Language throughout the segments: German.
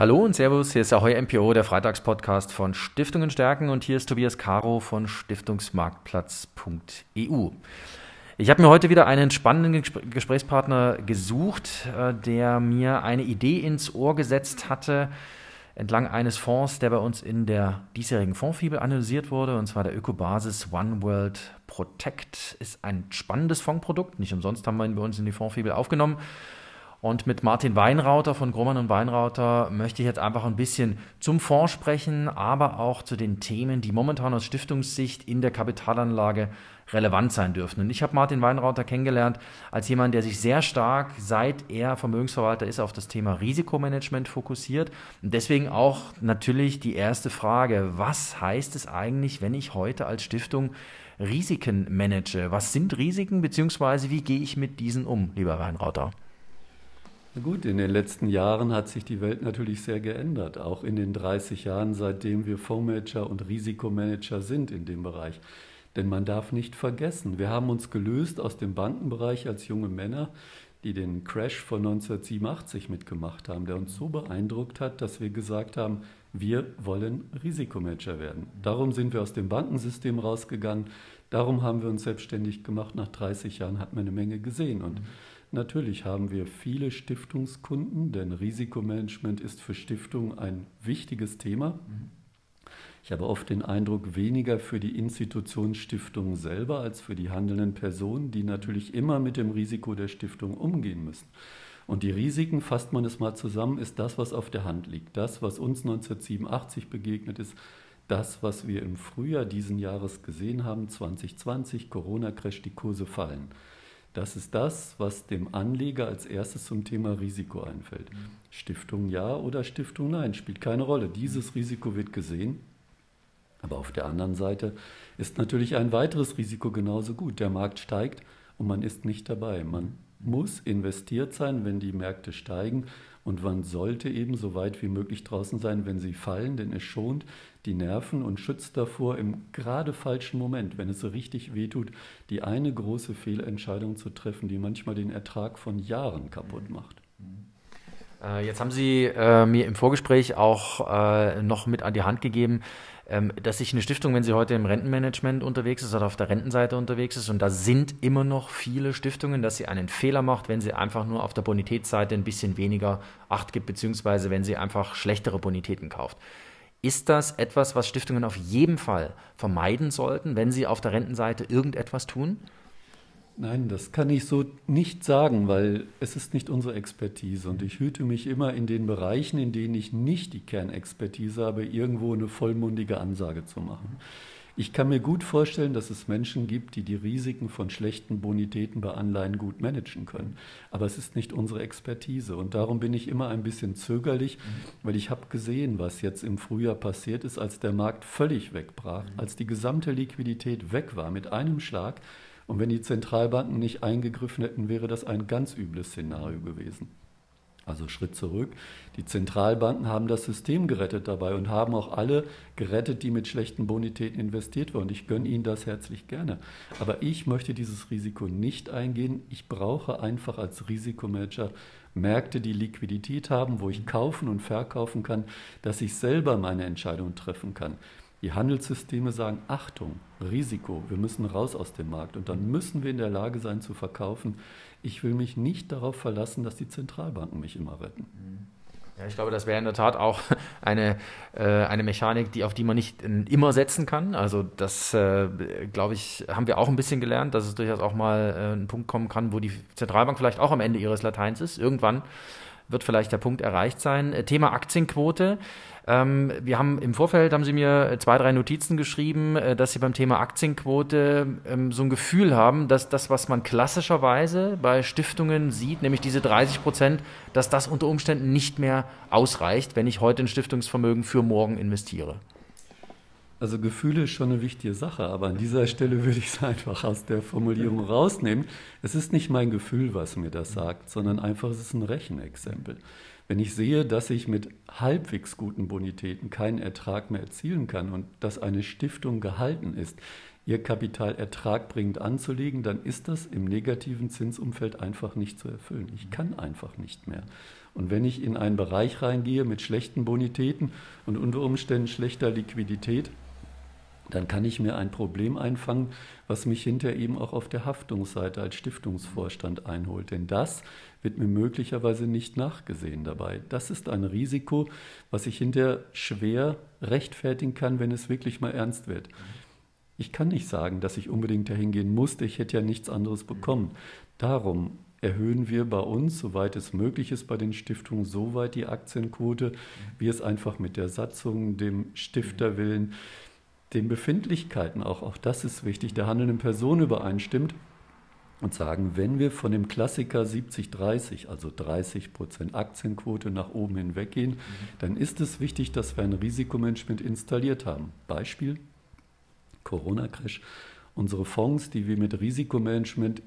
Hallo und Servus, hier ist der Heuer MPO, der Freitagspodcast von Stiftungen stärken und hier ist Tobias Caro von Stiftungsmarktplatz.eu. Ich habe mir heute wieder einen spannenden Gesprächspartner gesucht, äh, der mir eine Idee ins Ohr gesetzt hatte, entlang eines Fonds, der bei uns in der diesjährigen Fondsfibel analysiert wurde, und zwar der Ökobasis One World Protect. Ist ein spannendes Fondsprodukt, nicht umsonst haben wir ihn bei uns in die Fondsfibel aufgenommen. Und mit Martin Weinrauter von Grummann und Weinrauter möchte ich jetzt einfach ein bisschen zum Fonds sprechen, aber auch zu den Themen, die momentan aus Stiftungssicht in der Kapitalanlage relevant sein dürfen. Und ich habe Martin Weinrauter kennengelernt als jemand, der sich sehr stark, seit er Vermögensverwalter ist, auf das Thema Risikomanagement fokussiert. Und deswegen auch natürlich die erste Frage, was heißt es eigentlich, wenn ich heute als Stiftung Risiken manage? Was sind Risiken, beziehungsweise wie gehe ich mit diesen um, lieber Weinrauter? Gut, in den letzten Jahren hat sich die Welt natürlich sehr geändert, auch in den 30 Jahren, seitdem wir Fondsmanager und Risikomanager sind in dem Bereich. Denn man darf nicht vergessen, wir haben uns gelöst aus dem Bankenbereich als junge Männer, die den Crash von 1987 mitgemacht haben, der uns so beeindruckt hat, dass wir gesagt haben, wir wollen Risikomanager werden. Darum sind wir aus dem Bankensystem rausgegangen, darum haben wir uns selbstständig gemacht. Nach 30 Jahren hat man eine Menge gesehen und mhm Natürlich haben wir viele Stiftungskunden, denn Risikomanagement ist für Stiftungen ein wichtiges Thema. Ich habe oft den Eindruck, weniger für die Institutionsstiftung selber als für die handelnden Personen, die natürlich immer mit dem Risiko der Stiftung umgehen müssen. Und die Risiken, fasst man es mal zusammen, ist das, was auf der Hand liegt. Das, was uns 1987 begegnet ist, das, was wir im Frühjahr diesen Jahres gesehen haben, 2020, Corona-Crash, die Kurse fallen. Das ist das, was dem Anleger als erstes zum Thema Risiko einfällt. Stiftung ja oder Stiftung nein, spielt keine Rolle. Dieses Risiko wird gesehen. Aber auf der anderen Seite ist natürlich ein weiteres Risiko genauso gut. Der Markt steigt und man ist nicht dabei. Man muss investiert sein, wenn die Märkte steigen und man sollte eben so weit wie möglich draußen sein, wenn sie fallen, denn es schont die Nerven und schützt davor, im gerade falschen Moment, wenn es so richtig wehtut, die eine große Fehlentscheidung zu treffen, die manchmal den Ertrag von Jahren kaputt macht. Äh, jetzt haben Sie äh, mir im Vorgespräch auch äh, noch mit an die Hand gegeben, ähm, dass sich eine Stiftung, wenn sie heute im Rentenmanagement unterwegs ist oder auf der Rentenseite unterwegs ist, und da sind immer noch viele Stiftungen, dass sie einen Fehler macht, wenn sie einfach nur auf der Bonitätsseite ein bisschen weniger Acht gibt, beziehungsweise wenn sie einfach schlechtere Bonitäten kauft. Ist das etwas, was Stiftungen auf jeden Fall vermeiden sollten, wenn sie auf der Rentenseite irgendetwas tun? Nein, das kann ich so nicht sagen, weil es ist nicht unsere Expertise und ich hüte mich immer in den Bereichen, in denen ich nicht die Kernexpertise habe, irgendwo eine vollmundige Ansage zu machen. Ich kann mir gut vorstellen, dass es Menschen gibt, die die Risiken von schlechten Bonitäten bei Anleihen gut managen können. Aber es ist nicht unsere Expertise. Und darum bin ich immer ein bisschen zögerlich, weil ich habe gesehen, was jetzt im Frühjahr passiert ist, als der Markt völlig wegbrach, als die gesamte Liquidität weg war mit einem Schlag und wenn die Zentralbanken nicht eingegriffen hätten, wäre das ein ganz übles Szenario gewesen. Also Schritt zurück. Die Zentralbanken haben das System gerettet dabei und haben auch alle gerettet, die mit schlechten Bonitäten investiert wurden. Ich gönne Ihnen das herzlich gerne. Aber ich möchte dieses Risiko nicht eingehen. Ich brauche einfach als Risikomanager Märkte, die Liquidität haben, wo ich kaufen und verkaufen kann, dass ich selber meine Entscheidung treffen kann. Die Handelssysteme sagen, Achtung, Risiko, wir müssen raus aus dem Markt und dann müssen wir in der Lage sein zu verkaufen. Ich will mich nicht darauf verlassen, dass die Zentralbanken mich immer retten. Ja, ich glaube, das wäre in der Tat auch eine, äh, eine Mechanik, die, auf die man nicht immer setzen kann. Also das, äh, glaube ich, haben wir auch ein bisschen gelernt, dass es durchaus auch mal äh, ein Punkt kommen kann, wo die Zentralbank vielleicht auch am Ende ihres Lateins ist. Irgendwann wird vielleicht der Punkt erreicht sein. Äh, Thema Aktienquote. Ähm, wir haben im Vorfeld, haben Sie mir zwei, drei Notizen geschrieben, äh, dass Sie beim Thema Aktienquote ähm, so ein Gefühl haben, dass das, was man klassischerweise bei Stiftungen sieht, nämlich diese 30 Prozent, dass das unter Umständen nicht mehr ausreicht, wenn ich heute ein Stiftungsvermögen für morgen investiere. Also Gefühle ist schon eine wichtige Sache, aber an dieser Stelle würde ich es einfach aus der Formulierung rausnehmen. Es ist nicht mein Gefühl, was mir das sagt, sondern einfach es ist ein Rechenexempel. Wenn ich sehe, dass ich mit halbwegs guten Bonitäten keinen Ertrag mehr erzielen kann und dass eine Stiftung gehalten ist, ihr Kapital ertragbringend anzulegen, dann ist das im negativen Zinsumfeld einfach nicht zu erfüllen. Ich kann einfach nicht mehr. Und wenn ich in einen Bereich reingehe mit schlechten Bonitäten und unter Umständen schlechter Liquidität, dann kann ich mir ein Problem einfangen, was mich hinterher eben auch auf der Haftungsseite als Stiftungsvorstand einholt. Denn das wird mir möglicherweise nicht nachgesehen dabei. Das ist ein Risiko, was ich hinterher schwer rechtfertigen kann, wenn es wirklich mal ernst wird. Ich kann nicht sagen, dass ich unbedingt dahin gehen musste. Ich hätte ja nichts anderes bekommen. Darum erhöhen wir bei uns, soweit es möglich ist, bei den Stiftungen so weit die Aktienquote, wie es einfach mit der Satzung, dem Stifterwillen, den Befindlichkeiten auch, auch das ist wichtig, der handelnden Person übereinstimmt und sagen, wenn wir von dem Klassiker 70-30, also 30 Prozent Aktienquote nach oben hinweg gehen, mhm. dann ist es wichtig, dass wir ein Risikomanagement installiert haben. Beispiel Corona-Crash. Unsere Fonds, die wir mit Risikomanagement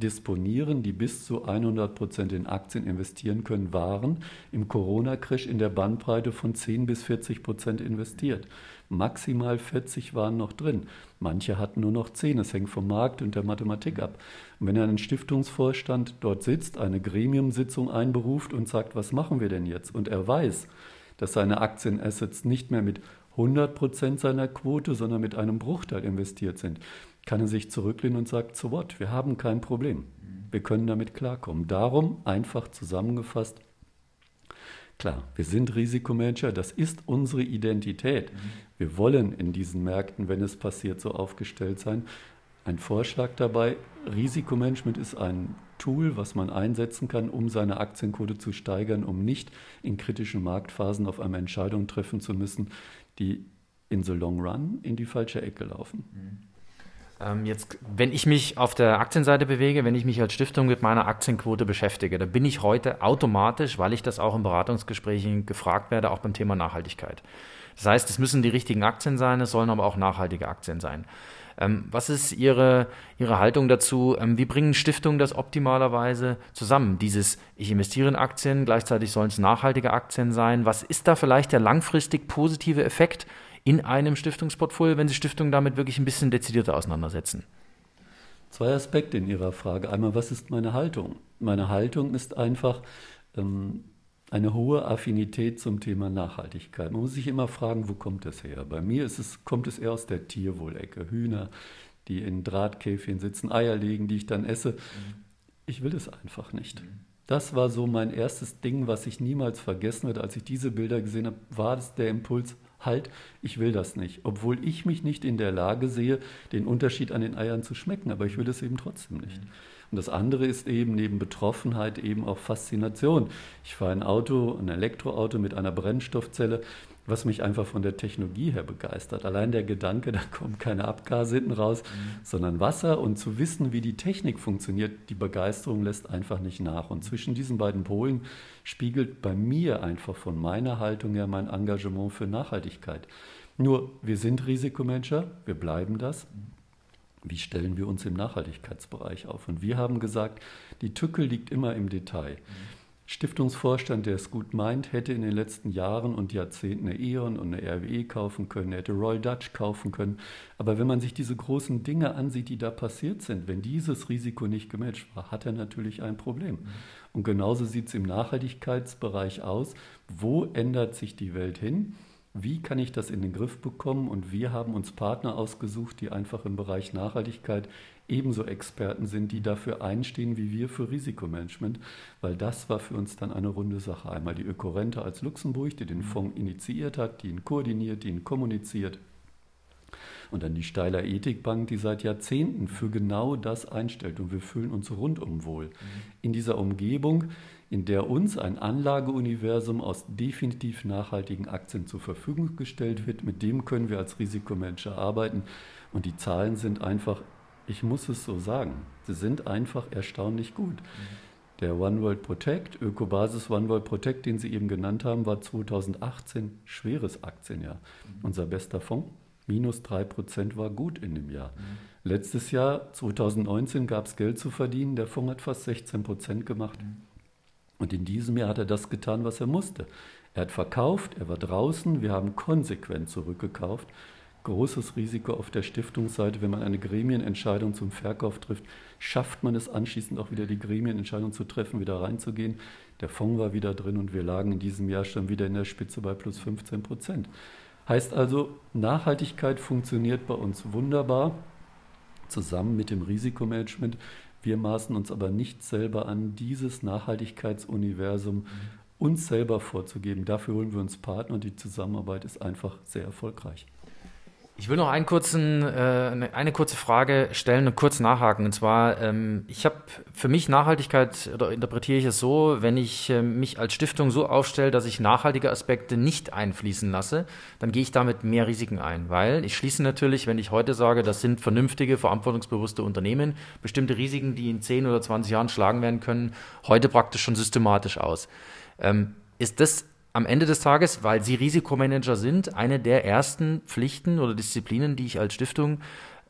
disponieren, die bis zu 100 Prozent in Aktien investieren können, waren im Corona-Crash in der Bandbreite von 10 bis 40 Prozent investiert. Maximal 40 waren noch drin. Manche hatten nur noch 10. Es hängt vom Markt und der Mathematik ab. Und wenn ein Stiftungsvorstand dort sitzt, eine Gremiumsitzung einberuft und sagt, was machen wir denn jetzt? Und er weiß, dass seine Aktienassets nicht mehr mit 100 Prozent seiner Quote, sondern mit einem Bruchteil investiert sind, kann er sich zurücklehnen und sagt, so what, wir haben kein Problem. Wir können damit klarkommen. Darum einfach zusammengefasst, klar, wir sind Risikomanager, das ist unsere Identität. Wir wollen in diesen Märkten, wenn es passiert, so aufgestellt sein. Ein Vorschlag dabei, Risikomanagement ist ein Tool, was man einsetzen kann, um seine Aktienquote zu steigern, um nicht in kritischen Marktphasen auf einmal Entscheidungen treffen zu müssen, die in the long run in die falsche Ecke laufen. Ähm, jetzt, wenn ich mich auf der Aktienseite bewege, wenn ich mich als Stiftung mit meiner Aktienquote beschäftige, dann bin ich heute automatisch, weil ich das auch in Beratungsgesprächen gefragt werde, auch beim Thema Nachhaltigkeit. Das heißt, es müssen die richtigen Aktien sein, es sollen aber auch nachhaltige Aktien sein. Ähm, was ist Ihre, Ihre Haltung dazu? Ähm, wie bringen Stiftungen das optimalerweise zusammen? Dieses, ich investiere in Aktien, gleichzeitig sollen es nachhaltige Aktien sein. Was ist da vielleicht der langfristig positive Effekt in einem Stiftungsportfolio, wenn sich Stiftungen damit wirklich ein bisschen dezidierter auseinandersetzen? Zwei Aspekte in Ihrer Frage. Einmal, was ist meine Haltung? Meine Haltung ist einfach ähm, eine hohe Affinität zum Thema Nachhaltigkeit. Man muss sich immer fragen, wo kommt das her? Bei mir ist es, kommt es eher aus der Tierwohlecke. Hühner, die in Drahtkäfchen sitzen, Eier legen, die ich dann esse. Ich will es einfach nicht. Das war so mein erstes Ding, was ich niemals vergessen werde. Als ich diese Bilder gesehen habe, war das der Impuls, halt, ich will das nicht. Obwohl ich mich nicht in der Lage sehe, den Unterschied an den Eiern zu schmecken, aber ich will es eben trotzdem nicht. Und das andere ist eben neben Betroffenheit eben auch Faszination. Ich fahre ein Auto, ein Elektroauto mit einer Brennstoffzelle was mich einfach von der Technologie her begeistert. Allein der Gedanke, da kommen keine Abgase hinten raus, mhm. sondern Wasser und zu wissen, wie die Technik funktioniert, die Begeisterung lässt einfach nicht nach. Und zwischen diesen beiden Polen spiegelt bei mir einfach von meiner Haltung her mein Engagement für Nachhaltigkeit. Nur, wir sind Risikomanager, wir bleiben das. Wie stellen wir uns im Nachhaltigkeitsbereich auf? Und wir haben gesagt, die Tücke liegt immer im Detail. Mhm. Stiftungsvorstand, der es gut meint, hätte in den letzten Jahren und Jahrzehnten eine E.ON und eine RWE kaufen können, hätte Royal Dutch kaufen können. Aber wenn man sich diese großen Dinge ansieht, die da passiert sind, wenn dieses Risiko nicht gematcht war, hat er natürlich ein Problem. Und genauso sieht es im Nachhaltigkeitsbereich aus. Wo ändert sich die Welt hin? Wie kann ich das in den Griff bekommen? Und wir haben uns Partner ausgesucht, die einfach im Bereich Nachhaltigkeit ebenso Experten sind, die dafür einstehen wie wir für Risikomanagement, weil das war für uns dann eine runde Sache. Einmal die Ökorente als Luxemburg, die den mhm. Fonds initiiert hat, die ihn koordiniert, die ihn kommuniziert. Und dann die Steiler Ethikbank, die seit Jahrzehnten für genau das einstellt. Und wir fühlen uns rundum wohl. Mhm. In dieser Umgebung, in der uns ein Anlageuniversum aus definitiv nachhaltigen Aktien zur Verfügung gestellt wird, mit dem können wir als Risikomanager arbeiten. Und die Zahlen sind einfach ich muss es so sagen, sie sind einfach erstaunlich gut. Der One World Protect, Ökobasis One World Protect, den Sie eben genannt haben, war 2018 schweres Aktienjahr. Mhm. Unser bester Fonds, minus 3% war gut in dem Jahr. Mhm. Letztes Jahr, 2019, gab es Geld zu verdienen. Der Fonds hat fast 16% gemacht. Mhm. Und in diesem Jahr hat er das getan, was er musste. Er hat verkauft, er war draußen, wir haben konsequent zurückgekauft großes Risiko auf der Stiftungsseite. Wenn man eine Gremienentscheidung zum Verkauf trifft, schafft man es anschließend auch wieder die Gremienentscheidung zu treffen, wieder reinzugehen. Der Fonds war wieder drin und wir lagen in diesem Jahr schon wieder in der Spitze bei plus 15 Prozent. Heißt also, Nachhaltigkeit funktioniert bei uns wunderbar zusammen mit dem Risikomanagement. Wir maßen uns aber nicht selber an, dieses Nachhaltigkeitsuniversum mhm. uns selber vorzugeben. Dafür holen wir uns Partner und die Zusammenarbeit ist einfach sehr erfolgreich. Ich will noch einen kurzen, äh, eine kurze Frage stellen und kurz nachhaken. Und zwar, ähm, ich habe für mich Nachhaltigkeit oder interpretiere ich es so, wenn ich äh, mich als Stiftung so aufstelle, dass ich nachhaltige Aspekte nicht einfließen lasse, dann gehe ich damit mehr Risiken ein. Weil ich schließe natürlich, wenn ich heute sage, das sind vernünftige, verantwortungsbewusste Unternehmen, bestimmte Risiken, die in 10 oder 20 Jahren schlagen werden können, heute praktisch schon systematisch aus. Ähm, ist das am Ende des Tages, weil Sie Risikomanager sind, eine der ersten Pflichten oder Disziplinen, die ich als Stiftung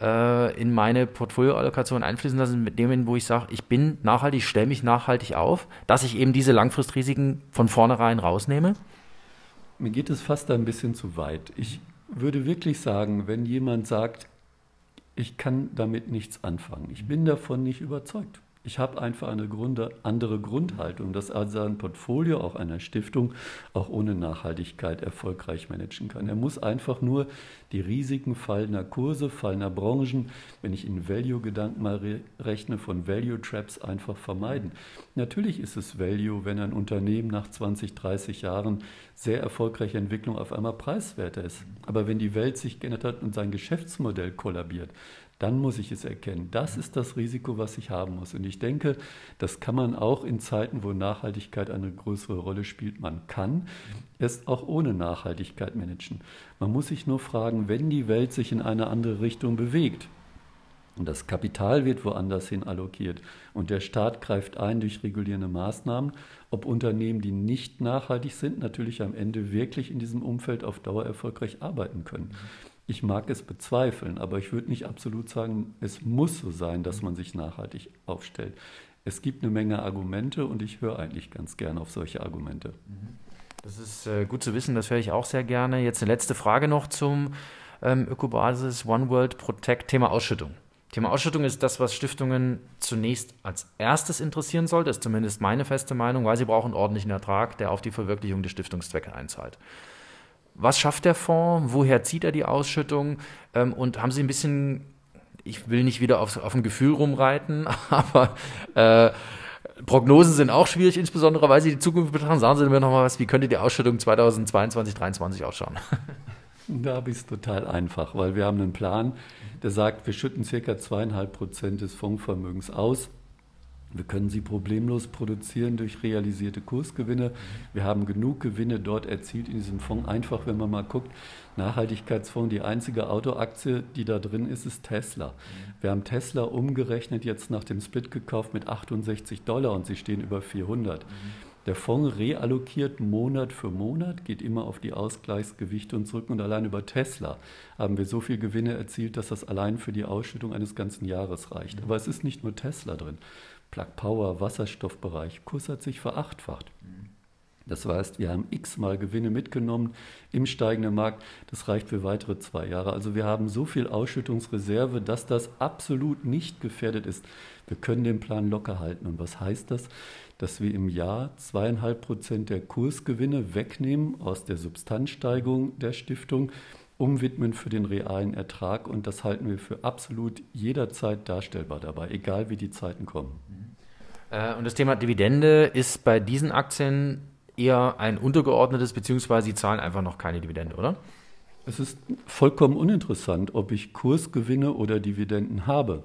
äh, in meine Portfolioallokation einfließen lasse, mit dem, wo ich sage, ich bin nachhaltig, stelle mich nachhaltig auf, dass ich eben diese Langfristrisiken von vornherein rausnehme? Mir geht es fast ein bisschen zu weit. Ich würde wirklich sagen, wenn jemand sagt, ich kann damit nichts anfangen, ich bin davon nicht überzeugt ich habe einfach eine Grunde, andere Grundhaltung, dass also ein Portfolio auch einer Stiftung auch ohne Nachhaltigkeit erfolgreich managen kann. Er muss einfach nur die Risiken fallender Kurse, fallender Branchen, wenn ich in Value-Gedanken mal re rechne, von Value-Traps einfach vermeiden. Natürlich ist es Value, wenn ein Unternehmen nach 20, 30 Jahren sehr erfolgreiche Entwicklung auf einmal preiswerter ist. Aber wenn die Welt sich geändert hat und sein Geschäftsmodell kollabiert, dann muss ich es erkennen. Das ist das Risiko, was ich haben muss. Und ich denke, das kann man auch in Zeiten, wo Nachhaltigkeit eine größere Rolle spielt, man kann es auch ohne Nachhaltigkeit managen. Man muss sich nur fragen, wenn die Welt sich in eine andere Richtung bewegt, und das Kapital wird woanders hin allokiert. Und der Staat greift ein durch regulierende Maßnahmen, ob Unternehmen, die nicht nachhaltig sind, natürlich am Ende wirklich in diesem Umfeld auf Dauer erfolgreich arbeiten können. Ich mag es bezweifeln, aber ich würde nicht absolut sagen, es muss so sein, dass man sich nachhaltig aufstellt. Es gibt eine Menge Argumente und ich höre eigentlich ganz gerne auf solche Argumente. Das ist äh, gut zu wissen, das höre ich auch sehr gerne. Jetzt eine letzte Frage noch zum ähm, Ökobasis One World Protect Thema Ausschüttung. Thema Ausschüttung ist das, was Stiftungen zunächst als erstes interessieren sollte, ist zumindest meine feste Meinung, weil sie brauchen ordentlichen Ertrag, der auf die Verwirklichung der Stiftungszwecke einzahlt was schafft der Fonds, woher zieht er die Ausschüttung ähm, und haben Sie ein bisschen, ich will nicht wieder auf, auf ein Gefühl rumreiten, aber äh, Prognosen sind auch schwierig, insbesondere weil Sie die Zukunft betrachten. Sagen Sie mir nochmal was, wie könnte die Ausschüttung 2022, 2023 ausschauen? Da habe ich es total einfach, weil wir haben einen Plan, der sagt, wir schütten circa zweieinhalb Prozent des Fondsvermögens aus wir können sie problemlos produzieren durch realisierte Kursgewinne. Wir haben genug Gewinne dort erzielt in diesem Fonds. Einfach, wenn man mal guckt, Nachhaltigkeitsfonds, die einzige Autoaktie, die da drin ist, ist Tesla. Wir haben Tesla umgerechnet jetzt nach dem Split gekauft mit 68 Dollar und sie stehen über 400. Der Fonds reallokiert Monat für Monat, geht immer auf die Ausgleichsgewichte und zurück. Und allein über Tesla haben wir so viel Gewinne erzielt, dass das allein für die Ausschüttung eines ganzen Jahres reicht. Aber es ist nicht nur Tesla drin. Plug Power, Wasserstoffbereich, Kurs hat sich verachtfacht. Das heißt, wir haben x-mal Gewinne mitgenommen im steigenden Markt. Das reicht für weitere zwei Jahre. Also wir haben so viel Ausschüttungsreserve, dass das absolut nicht gefährdet ist. Wir können den Plan locker halten. Und was heißt das? Dass wir im Jahr zweieinhalb Prozent der Kursgewinne wegnehmen aus der Substanzsteigerung der Stiftung, umwidmen für den realen Ertrag. Und das halten wir für absolut jederzeit darstellbar dabei, egal wie die Zeiten kommen. Äh, und das Thema Dividende ist bei diesen Aktien eher ein untergeordnetes, beziehungsweise sie zahlen einfach noch keine Dividende, oder? Es ist vollkommen uninteressant, ob ich Kursgewinne oder Dividenden habe.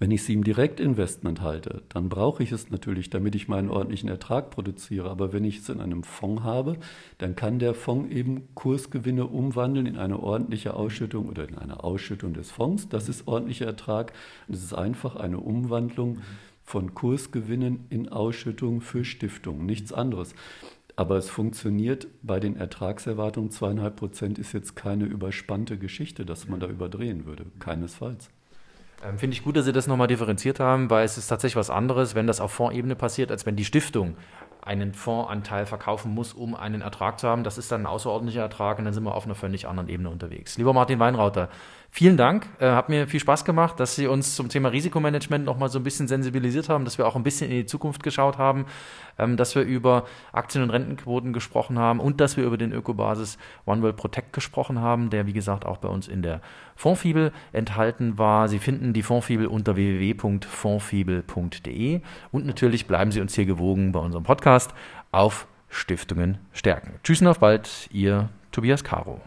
Wenn ich sie im Direktinvestment halte, dann brauche ich es natürlich, damit ich meinen ordentlichen Ertrag produziere. Aber wenn ich es in einem Fonds habe, dann kann der Fonds eben Kursgewinne umwandeln in eine ordentliche Ausschüttung oder in eine Ausschüttung des Fonds. Das ist ordentlicher Ertrag. Es ist einfach eine Umwandlung. Mhm von Kursgewinnen in Ausschüttungen für Stiftungen, nichts anderes. Aber es funktioniert bei den Ertragserwartungen. Zweieinhalb Prozent ist jetzt keine überspannte Geschichte, dass man da überdrehen würde. Keinesfalls. Ähm, Finde ich gut, dass Sie das nochmal differenziert haben, weil es ist tatsächlich was anderes, wenn das auf Fondsebene passiert, als wenn die Stiftung einen Fondsanteil verkaufen muss, um einen Ertrag zu haben. Das ist dann ein außerordentlicher Ertrag und dann sind wir auf einer völlig anderen Ebene unterwegs. Lieber Martin Weinrauter, vielen Dank. Äh, hat mir viel Spaß gemacht, dass Sie uns zum Thema Risikomanagement nochmal so ein bisschen sensibilisiert haben, dass wir auch ein bisschen in die Zukunft geschaut haben, ähm, dass wir über Aktien- und Rentenquoten gesprochen haben und dass wir über den Ökobasis One World Protect gesprochen haben, der wie gesagt auch bei uns in der Fondfibel enthalten war. Sie finden die Fondfibel unter www.fondfibel.de und natürlich bleiben Sie uns hier gewogen bei unserem Podcast auf Stiftungen stärken. Tschüss und auf bald, Ihr Tobias Caro.